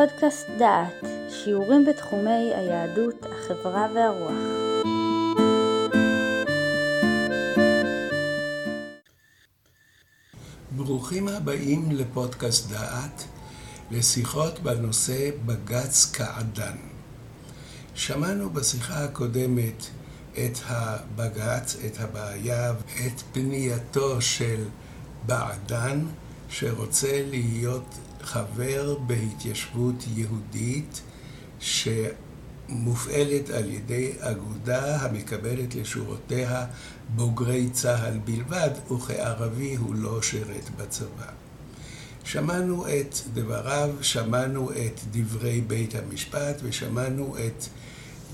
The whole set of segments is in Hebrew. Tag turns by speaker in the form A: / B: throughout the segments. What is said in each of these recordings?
A: פודקאסט דעת, שיעורים בתחומי היהדות, החברה והרוח.
B: ברוכים הבאים לפודקאסט דעת, לשיחות בנושא בג"ץ קעדאן. שמענו בשיחה הקודמת את הבג"ץ, את הבעיה, את פנייתו של בעדן, שרוצה להיות חבר בהתיישבות יהודית שמופעלת על ידי אגודה המקבלת לשורותיה בוגרי צה"ל בלבד, וכערבי הוא לא שירת בצבא. שמענו את דבריו, שמענו את דברי בית המשפט ושמענו את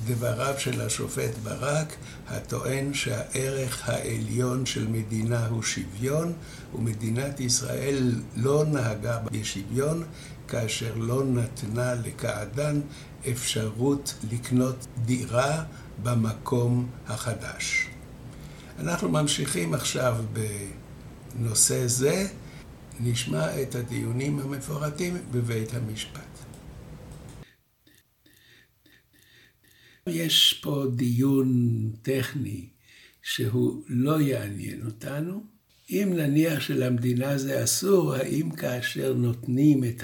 B: דבריו של השופט ברק, הטוען שהערך העליון של מדינה הוא שוויון, ומדינת ישראל לא נהגה בשוויון כאשר לא נתנה לקעדאן אפשרות לקנות דירה במקום החדש. אנחנו ממשיכים עכשיו בנושא זה, נשמע את הדיונים המפורטים בבית המשפט. יש פה דיון טכני שהוא לא יעניין אותנו. אם נניח שלמדינה זה אסור, האם כאשר נותנים את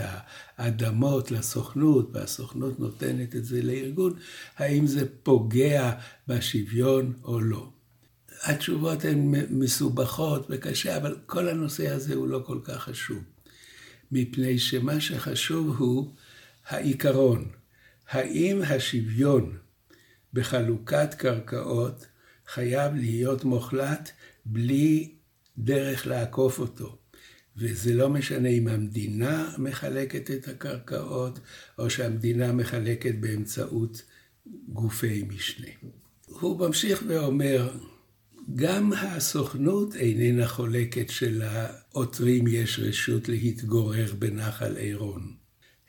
B: האדמות לסוכנות, והסוכנות נותנת את זה לארגון, האם זה פוגע בשוויון או לא? התשובות הן מסובכות וקשה, אבל כל הנושא הזה הוא לא כל כך חשוב. מפני שמה שחשוב הוא העיקרון. האם השוויון בחלוקת קרקעות חייב להיות מוחלט בלי דרך לעקוף אותו. וזה לא משנה אם המדינה מחלקת את הקרקעות, או שהמדינה מחלקת באמצעות גופי משנה. הוא ממשיך ואומר, גם הסוכנות איננה חולקת שלעותרים יש רשות להתגורר בנחל עירון.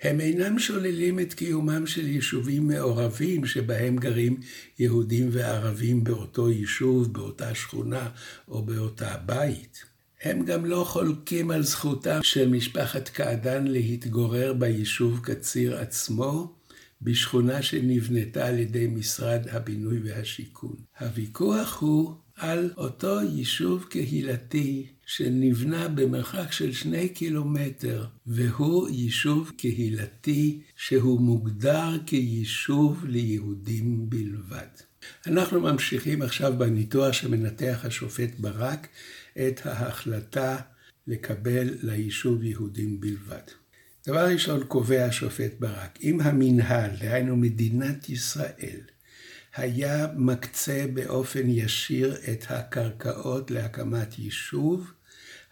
B: הם אינם שוללים את קיומם של יישובים מעורבים שבהם גרים יהודים וערבים באותו יישוב, באותה שכונה או באותה בית. הם גם לא חולקים על זכותה של משפחת קעדאן להתגורר ביישוב קציר עצמו, בשכונה שנבנתה על ידי משרד הבינוי והשיכון. הוויכוח הוא על אותו יישוב קהילתי שנבנה במרחק של שני קילומטר, והוא יישוב קהילתי שהוא מוגדר כיישוב ליהודים בלבד. אנחנו ממשיכים עכשיו בניתוח שמנתח השופט ברק את ההחלטה לקבל ליישוב יהודים בלבד. דבר ראשון קובע השופט ברק, אם המינהל, דהיינו מדינת ישראל, היה מקצה באופן ישיר את הקרקעות להקמת יישוב,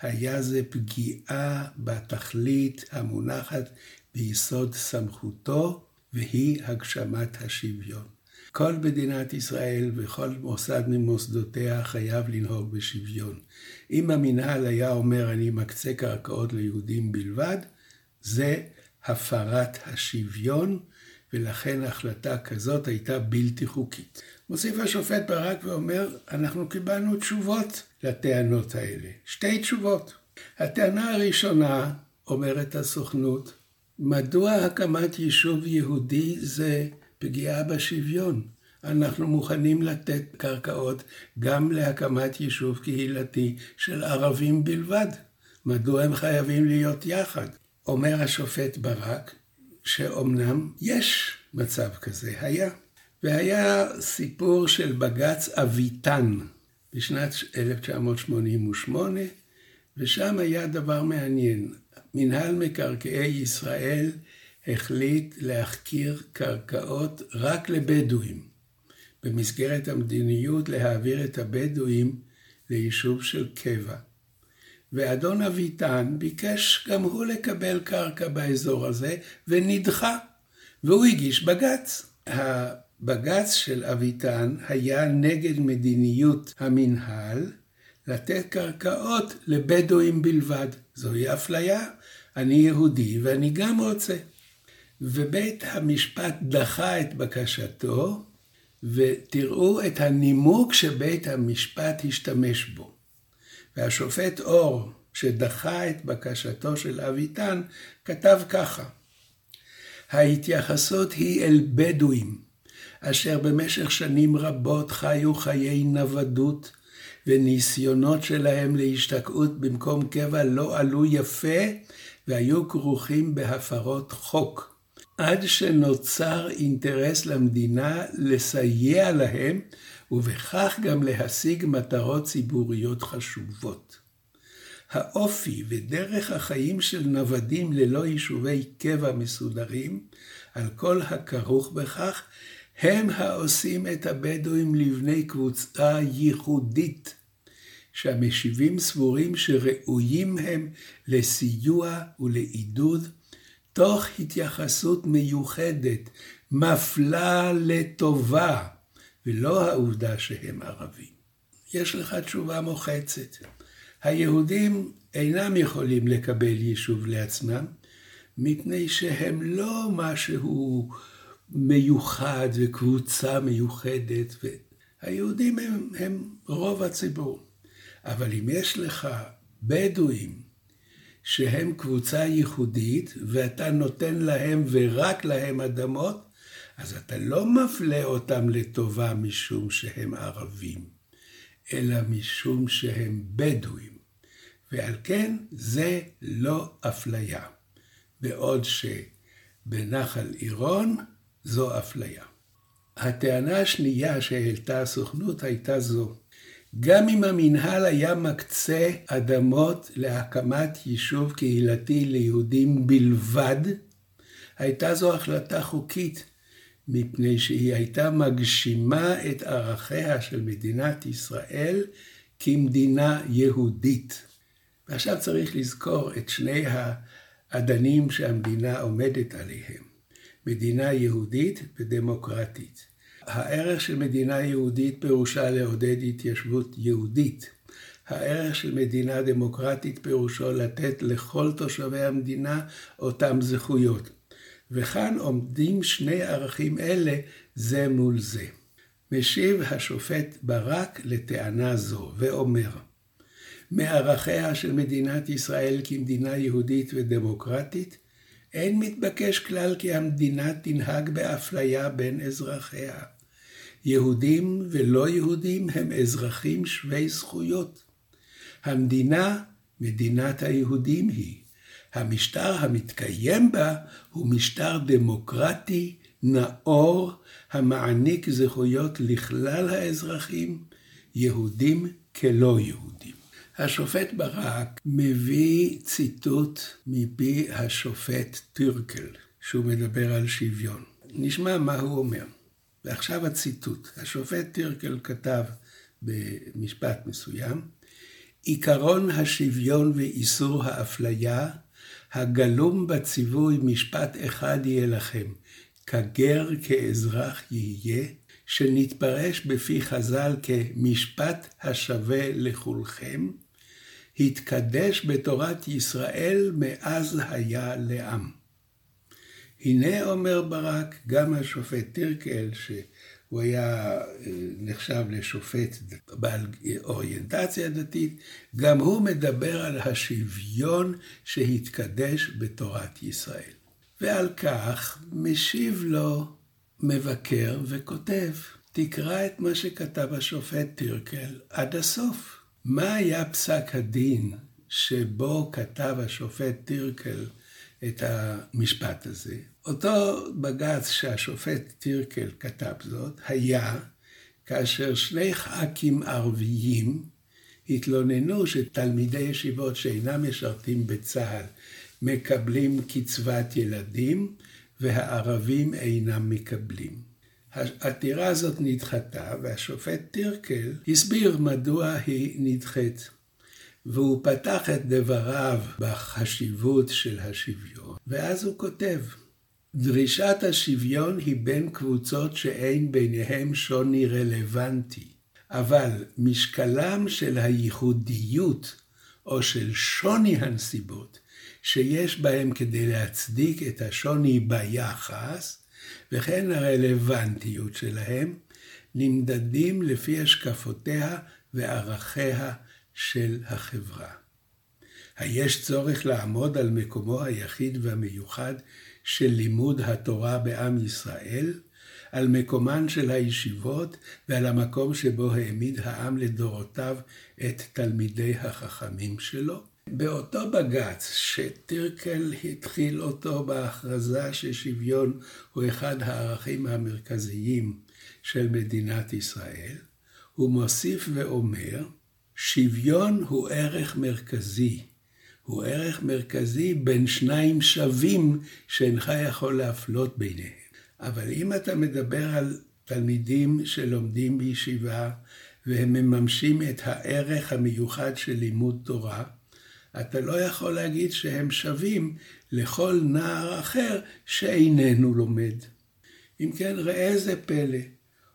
B: היה זה פגיעה בתכלית המונחת ביסוד סמכותו, והיא הגשמת השוויון. כל מדינת ישראל וכל מוסד ממוסדותיה חייב לנהוג בשוויון. אם המינהל היה אומר אני מקצה קרקעות ליהודים בלבד, זה הפרת השוויון, ולכן החלטה כזאת הייתה בלתי חוקית. מוסיף השופט ברק ואומר, אנחנו קיבלנו תשובות לטענות האלה. שתי תשובות. הטענה הראשונה, אומרת הסוכנות, מדוע הקמת יישוב יהודי זה פגיעה בשוויון? אנחנו מוכנים לתת קרקעות גם להקמת יישוב קהילתי של ערבים בלבד. מדוע הם חייבים להיות יחד? אומר השופט ברק, שאומנם יש מצב כזה, היה. והיה סיפור של בג"ץ אביטן בשנת 1988, ושם היה דבר מעניין. מנהל מקרקעי ישראל החליט להחכיר קרקעות רק לבדואים, במסגרת המדיניות להעביר את הבדואים ליישוב של קבע. ואדון אביטן ביקש גם הוא לקבל קרקע באזור הזה, ונדחה, והוא הגיש בג"ץ. הבג"ץ של אביטן היה נגד מדיניות המינהל לתת קרקעות לבדואים בלבד. זוהי אפליה, אני יהודי ואני גם רוצה. ובית המשפט דחה את בקשתו, ותראו את הנימוק שבית המשפט השתמש בו. והשופט אור, שדחה את בקשתו של אביטן, כתב ככה: ההתייחסות היא אל בדואים, אשר במשך שנים רבות חיו חיי נוודות, וניסיונות שלהם להשתקעות במקום קבע לא עלו יפה, והיו כרוכים בהפרות חוק. עד שנוצר אינטרס למדינה לסייע להם, ובכך גם להשיג מטרות ציבוריות חשובות. האופי ודרך החיים של נוודים ללא יישובי קבע מסודרים, על כל הכרוך בכך, הם העושים את הבדואים לבני קבוצה ייחודית, שהמשיבים סבורים שראויים הם לסיוע ולעידוד, תוך התייחסות מיוחדת, מפלה לטובה, ולא העובדה שהם ערבים. יש לך תשובה מוחצת. היהודים אינם יכולים לקבל יישוב לעצמם, מפני שהם לא משהו מיוחד וקבוצה מיוחדת. היהודים הם, הם רוב הציבור. אבל אם יש לך בדואים שהם קבוצה ייחודית, ואתה נותן להם ורק להם אדמות, אז אתה לא מפלה אותם לטובה משום שהם ערבים, אלא משום שהם בדואים. ועל כן זה לא אפליה. בעוד שבנחל עירון זו אפליה. הטענה השנייה שהעלתה הסוכנות הייתה זו, גם אם המינהל היה מקצה אדמות להקמת יישוב קהילתי ליהודים בלבד, הייתה זו החלטה חוקית, מפני שהיא הייתה מגשימה את ערכיה של מדינת ישראל כמדינה יהודית. ועכשיו צריך לזכור את שני האדנים שהמדינה עומדת עליהם, מדינה יהודית ודמוקרטית. הערך של מדינה יהודית פירושה לעודד התיישבות יהודית. הערך של מדינה דמוקרטית פירושו לתת לכל תושבי המדינה אותם זכויות. וכאן עומדים שני ערכים אלה זה מול זה. משיב השופט ברק לטענה זו ואומר, מערכיה של מדינת ישראל כמדינה יהודית ודמוקרטית, אין מתבקש כלל כי המדינה תנהג באפליה בין אזרחיה. יהודים ולא יהודים הם אזרחים שווי זכויות. המדינה, מדינת היהודים היא. המשטר המתקיים בה הוא משטר דמוקרטי, נאור, המעניק זכויות לכלל האזרחים, יהודים כלא יהודים. השופט ברק מביא ציטוט מפי השופט טירקל, שהוא מדבר על שוויון. נשמע מה הוא אומר. ועכשיו הציטוט. השופט טירקל כתב במשפט מסוים, עיקרון השוויון ואיסור האפליה, הגלום בציווי משפט אחד יהיה לכם, כגר כאזרח יהיה, שנתפרש בפי חז"ל כמשפט השווה לכולכם, התקדש בתורת ישראל מאז היה לעם. הנה אומר ברק, גם השופט טירקל, שהוא היה אה, נחשב לשופט בעל אוריינטציה דתית, גם הוא מדבר על השוויון שהתקדש בתורת ישראל. ועל כך משיב לו מבקר וכותב, תקרא את מה שכתב השופט טירקל עד הסוף. מה היה פסק הדין שבו כתב השופט טירקל את המשפט הזה? אותו בג"ץ שהשופט טירקל כתב זאת, היה כאשר שני ח"כים ערביים התלוננו שתלמידי ישיבות שאינם משרתים בצה"ל מקבלים קצבת ילדים והערבים אינם מקבלים. העתירה הזאת נדחתה והשופט טירקל הסביר מדוע היא נדחית. והוא פתח את דבריו בחשיבות של השוויון, ואז הוא כותב, דרישת השוויון היא בין קבוצות שאין ביניהם שוני רלוונטי, אבל משקלם של הייחודיות או של שוני הנסיבות שיש בהם כדי להצדיק את השוני ביחס, וכן הרלוונטיות שלהם, נמדדים לפי השקפותיה וערכיה של החברה. היש צורך לעמוד על מקומו היחיד והמיוחד של לימוד התורה בעם ישראל, על מקומן של הישיבות ועל המקום שבו העמיד העם לדורותיו את תלמידי החכמים שלו. באותו בג"ץ שטירקל התחיל אותו בהכרזה ששוויון הוא אחד הערכים המרכזיים של מדינת ישראל, הוא מוסיף ואומר, שוויון הוא ערך מרכזי. הוא ערך מרכזי בין שניים שווים שאינך יכול להפלות ביניהם. אבל אם אתה מדבר על תלמידים שלומדים בישיבה והם מממשים את הערך המיוחד של לימוד תורה, אתה לא יכול להגיד שהם שווים לכל נער אחר שאיננו לומד. אם כן, ראה זה פלא.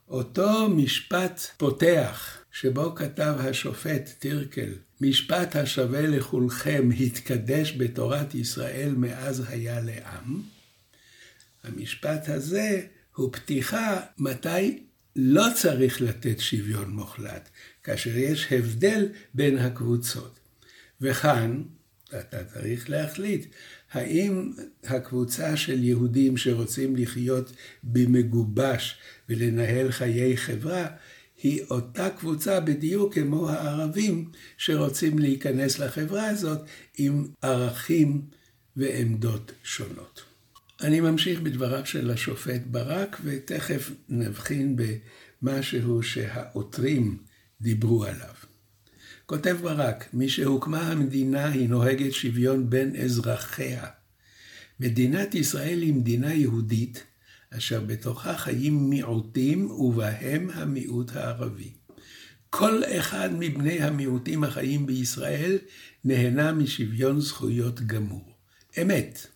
B: אותו משפט פותח, שבו כתב השופט טירקל, משפט השווה לכולכם התקדש בתורת ישראל מאז היה לעם, המשפט הזה הוא פתיחה מתי לא צריך לתת שוויון מוחלט, כאשר יש הבדל בין הקבוצות. וכאן אתה צריך להחליט האם הקבוצה של יהודים שרוצים לחיות במגובש ולנהל חיי חברה, היא אותה קבוצה בדיוק כמו הערבים שרוצים להיכנס לחברה הזאת עם ערכים ועמדות שונות. אני ממשיך בדבריו של השופט ברק, ותכף נבחין במשהו שהעותרים דיברו עליו. כותב ברק, משהוקמה המדינה היא נוהגת שוויון בין אזרחיה. מדינת ישראל היא מדינה יהודית, אשר בתוכה חיים מיעוטים ובהם המיעוט הערבי. כל אחד מבני המיעוטים החיים בישראל נהנה משוויון זכויות גמור. אמת.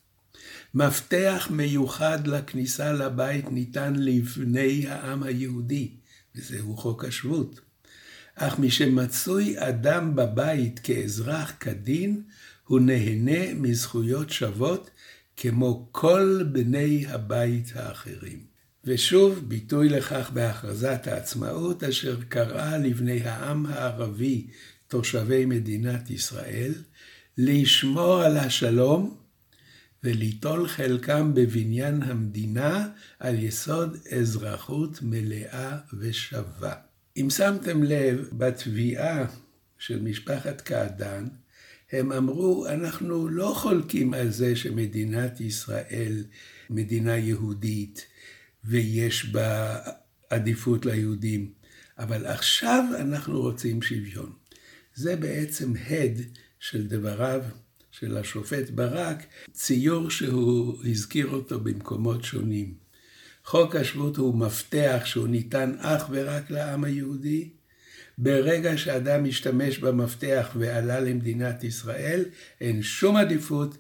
B: מפתח מיוחד לכניסה לבית ניתן לבני העם היהודי, וזהו חוק השבות. אך משמצוי אדם בבית כאזרח כדין, הוא נהנה מזכויות שוות כמו כל בני הבית האחרים. ושוב, ביטוי לכך בהכרזת העצמאות, אשר קראה לבני העם הערבי, תושבי מדינת ישראל, לשמור על השלום וליטול חלקם בבניין המדינה על יסוד אזרחות מלאה ושווה. אם שמתם לב, בתביעה של משפחת קעדאן, הם אמרו, אנחנו לא חולקים על זה שמדינת ישראל מדינה יהודית ויש בה עדיפות ליהודים, אבל עכשיו אנחנו רוצים שוויון. זה בעצם הד של דבריו של השופט ברק, ציור שהוא הזכיר אותו במקומות שונים. חוק השבות הוא מפתח שהוא ניתן אך ורק לעם היהודי. ברגע שאדם משתמש במפתח ועלה למדינת ישראל, אין שום עדיפות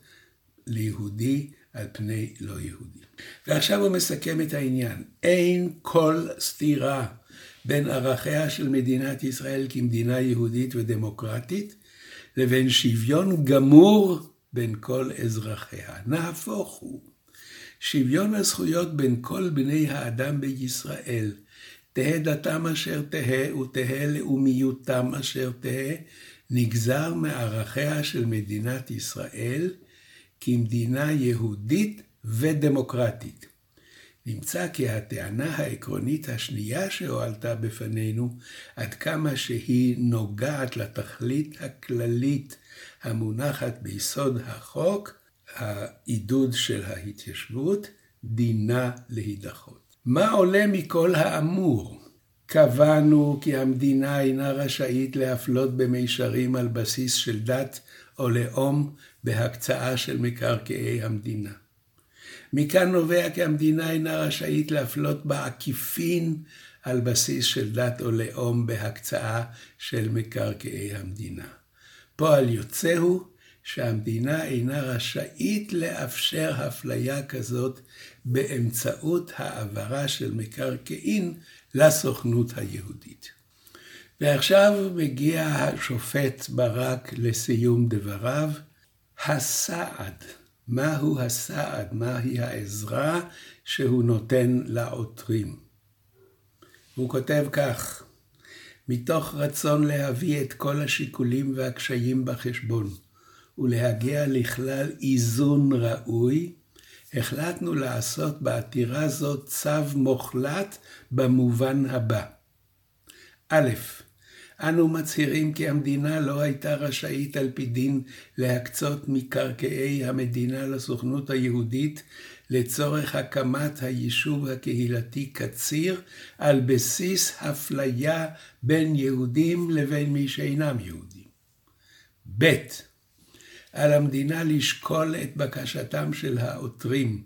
B: ליהודי על פני לא יהודי. ועכשיו הוא מסכם את העניין. אין כל סתירה בין ערכיה של מדינת ישראל כמדינה יהודית ודמוקרטית לבין שוויון גמור בין כל אזרחיה. נהפוך הוא. שוויון הזכויות בין כל בני האדם בישראל, תהא דתם אשר תהא ותהא לאומיותם אשר תהא, נגזר מערכיה של מדינת ישראל כמדינה יהודית ודמוקרטית. נמצא כי הטענה העקרונית השנייה שהועלתה בפנינו, עד כמה שהיא נוגעת לתכלית הכללית המונחת ביסוד החוק, העידוד של ההתיישבות, דינה להידחות. מה עולה מכל האמור? קבענו כי המדינה אינה רשאית להפלות במישרים על בסיס של דת או לאום בהקצאה של מקרקעי המדינה. מכאן נובע כי המדינה אינה רשאית להפלות בעקיפין על בסיס של דת או לאום בהקצאה של מקרקעי המדינה. פועל יוצא הוא שהמדינה אינה רשאית לאפשר הפליה כזאת באמצעות העברה של מקרקעין לסוכנות היהודית. ועכשיו מגיע השופט ברק לסיום דבריו, הסעד. מהו הסעד, מהי העזרה שהוא נותן לעותרים. הוא כותב כך, מתוך רצון להביא את כל השיקולים והקשיים בחשבון ולהגיע לכלל איזון ראוי, החלטנו לעשות בעתירה זאת צו מוחלט במובן הבא. א', אנו מצהירים כי המדינה לא הייתה רשאית על פי דין להקצות מקרקעי המדינה לסוכנות היהודית לצורך הקמת היישוב הקהילתי קציר על בסיס אפליה בין יהודים לבין מי שאינם יהודים. ב. על המדינה לשקול את בקשתם של העותרים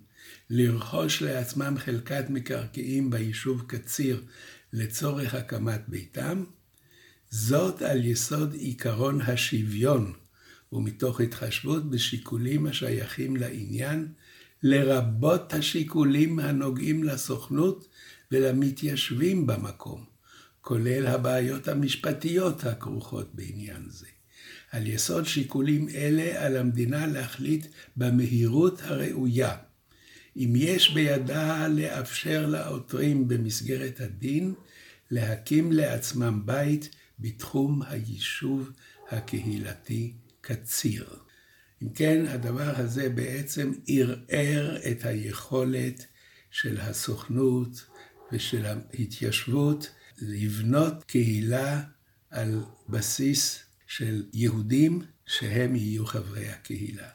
B: לרכוש לעצמם חלקת מקרקעים ביישוב קציר לצורך הקמת ביתם, זאת על יסוד עיקרון השוויון ומתוך התחשבות בשיקולים השייכים לעניין, לרבות השיקולים הנוגעים לסוכנות ולמתיישבים במקום, כולל הבעיות המשפטיות הכרוכות בעניין זה. על יסוד שיקולים אלה על המדינה להחליט במהירות הראויה. אם יש בידה לאפשר לעותרים במסגרת הדין להקים לעצמם בית בתחום היישוב הקהילתי קציר. אם כן, הדבר הזה בעצם ערער את היכולת של הסוכנות ושל ההתיישבות לבנות קהילה על בסיס של יהודים שהם יהיו חברי הקהילה.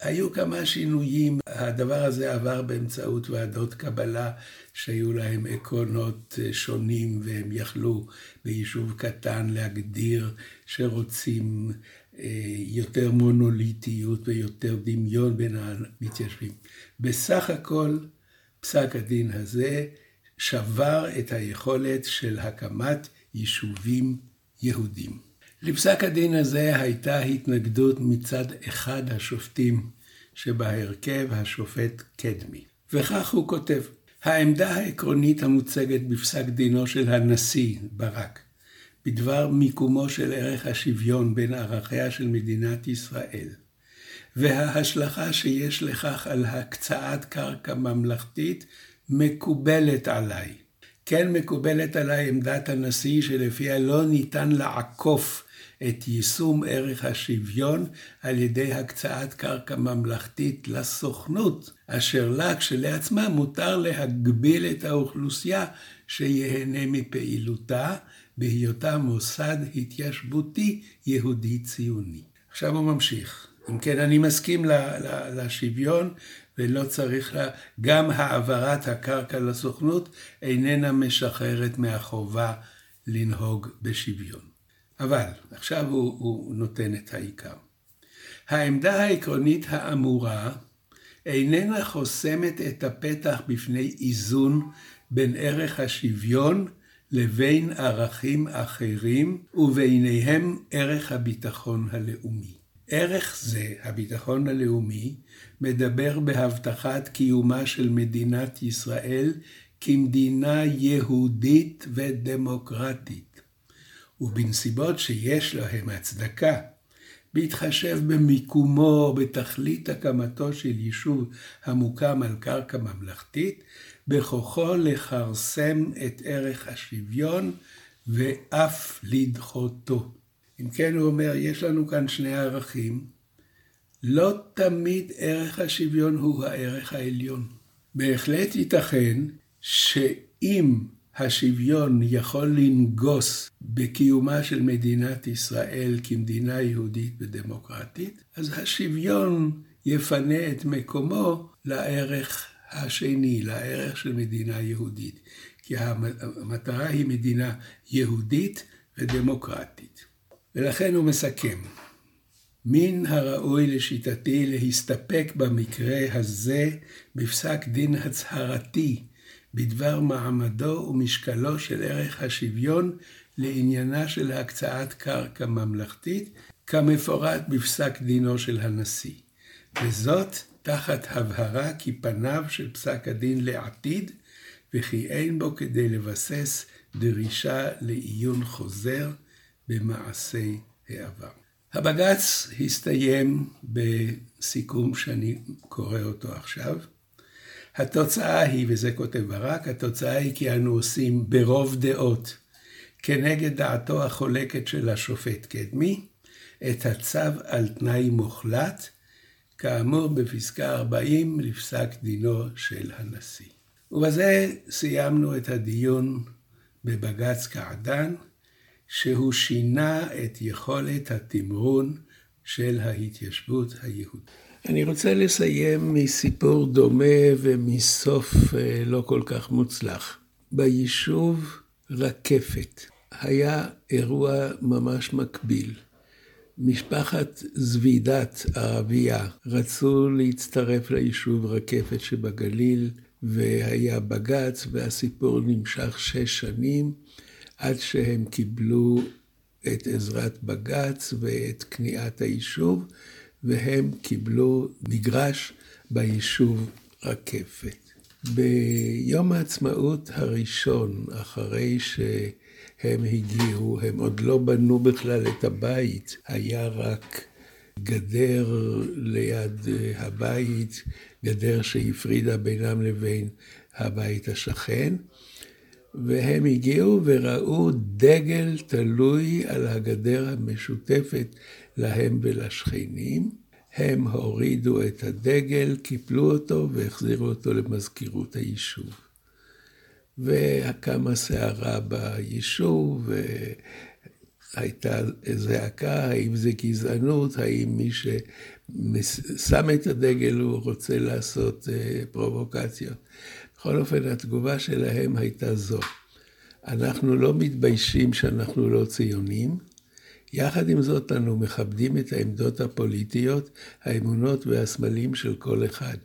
B: היו כמה שינויים, הדבר הזה עבר באמצעות ועדות קבלה שהיו להם עקרונות אה, שונים והם יכלו ביישוב קטן להגדיר שרוצים אה, יותר מונוליטיות ויותר דמיון בין המתיישבים. בסך הכל פסק הדין הזה שבר את היכולת של הקמת יישובים יהודים. לפסק הדין הזה הייתה התנגדות מצד אחד השופטים שבהרכב השופט קדמי. וכך הוא כותב: העמדה העקרונית המוצגת בפסק דינו של הנשיא ברק בדבר מיקומו של ערך השוויון בין ערכיה של מדינת ישראל וההשלכה שיש לכך על הקצאת קרקע ממלכתית מקובלת עליי. כן מקובלת עליי עמדת הנשיא שלפיה לא ניתן לעקוף את יישום ערך השוויון על ידי הקצאת קרקע ממלכתית לסוכנות, אשר לה כשלעצמה מותר להגביל את האוכלוסייה שיהנה מפעילותה, בהיותה מוסד התיישבותי יהודי ציוני. עכשיו הוא ממשיך. אם כן, אני מסכים לשוויון ולא צריך לה, גם העברת הקרקע לסוכנות איננה משחררת מהחובה לנהוג בשוויון. אבל עכשיו הוא, הוא נותן את העיקר. העמדה העקרונית האמורה איננה חוסמת את הפתח בפני איזון בין ערך השוויון לבין ערכים אחרים, וביניהם ערך הביטחון הלאומי. ערך זה, הביטחון הלאומי, מדבר בהבטחת קיומה של מדינת ישראל כמדינה יהודית ודמוקרטית. ובנסיבות שיש להם הצדקה, בהתחשב במיקומו בתכלית הקמתו של יישוב המוקם על קרקע ממלכתית, בכוחו לכרסם את ערך השוויון ואף לדחותו. אם כן, הוא אומר, יש לנו כאן שני ערכים, לא תמיד ערך השוויון הוא הערך העליון. בהחלט ייתכן שאם השוויון יכול לנגוס בקיומה של מדינת ישראל כמדינה יהודית ודמוקרטית, אז השוויון יפנה את מקומו לערך השני, לערך של מדינה יהודית. כי המטרה היא מדינה יהודית ודמוקרטית. ולכן הוא מסכם. מן הראוי לשיטתי להסתפק במקרה הזה בפסק דין הצהרתי בדבר מעמדו ומשקלו של ערך השוויון לעניינה של הקצאת קרקע ממלכתית, כמפורט בפסק דינו של הנשיא. וזאת תחת הבהרה כי פניו של פסק הדין לעתיד, וכי אין בו כדי לבסס דרישה לעיון חוזר במעשי העבר. הבג"ץ הסתיים בסיכום שאני קורא אותו עכשיו. התוצאה היא, וזה כותב ברק, התוצאה היא כי אנו עושים ברוב דעות, כנגד דעתו החולקת של השופט קדמי, את הצו על תנאי מוחלט, כאמור בפסקה 40 לפסק דינו של הנשיא. ובזה סיימנו את הדיון בבג"ץ קעדאן, שהוא שינה את יכולת התמרון של ההתיישבות היהודית. אני רוצה לסיים מסיפור דומה ומסוף אה, לא כל כך מוצלח. ביישוב רקפת היה אירוע ממש מקביל. משפחת זבידת ערבייה רצו להצטרף ליישוב רקפת שבגליל, והיה בג"ץ, והסיפור נמשך שש שנים, עד שהם קיבלו את עזרת בג"ץ ואת כניעת היישוב, והם קיבלו מגרש ביישוב רקפת. ביום העצמאות הראשון, אחרי שהם הגיעו, הם עוד לא בנו בכלל את הבית, היה רק גדר ליד הבית, גדר שהפרידה בינם לבין הבית השכן, והם הגיעו וראו דגל תלוי על הגדר המשותפת להם ולשכנים. הם הורידו את הדגל, קיפלו אותו והחזירו אותו למזכירות היישוב. וקמה סערה ביישוב, והייתה זעקה, האם זה גזענות, האם מי ששם את הדגל הוא רוצה לעשות אה, פרובוקציות. בכל אופן, התגובה שלהם הייתה זו. אנחנו לא מתביישים שאנחנו לא ציונים, יחד עם זאת, אנו מכבדים את העמדות הפוליטיות, האמונות והסמלים של כל אחד,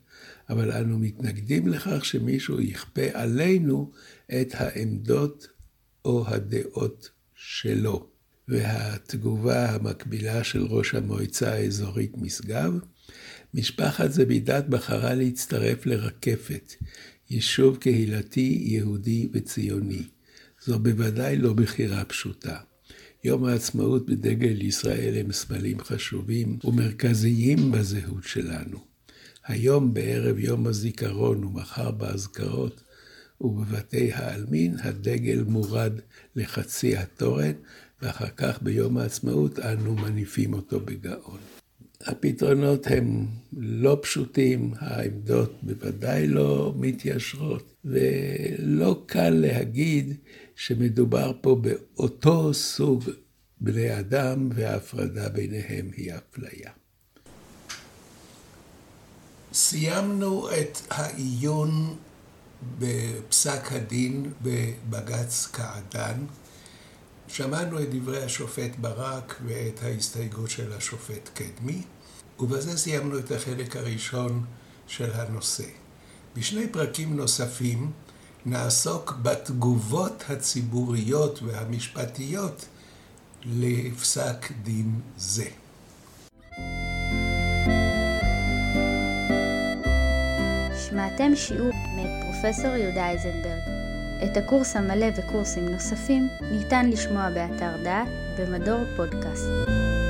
B: אבל אנו מתנגדים לכך שמישהו יכפה עלינו את העמדות או הדעות שלו. והתגובה המקבילה של ראש המועצה האזורית משגב, משפחת זבידת בחרה להצטרף לרקפת, יישוב קהילתי יהודי וציוני. זו בוודאי לא בחירה פשוטה. יום העצמאות בדגל ישראל הם סמלים חשובים ומרכזיים בזהות שלנו. היום בערב יום הזיכרון ומחר באזכרות ובבתי העלמין הדגל מורד לחצי התורן ואחר כך ביום העצמאות אנו מניפים אותו בגאון. הפתרונות הם לא פשוטים, העמדות בוודאי לא מתיישרות, ולא קל להגיד שמדובר פה באותו סוג בני אדם וההפרדה ביניהם היא אפליה. סיימנו את העיון בפסק הדין בבג"ץ קעדאן. שמענו את דברי השופט ברק ואת ההסתייגות של השופט קדמי, ובזה סיימנו את החלק הראשון של הנושא. בשני פרקים נוספים נעסוק בתגובות הציבוריות והמשפטיות לפסק דין זה.
A: שמעתם שיעור מאת פרופסור יהודה איזנברג. את הקורס המלא וקורסים נוספים ניתן לשמוע באתר דעת במדור פודקאסט.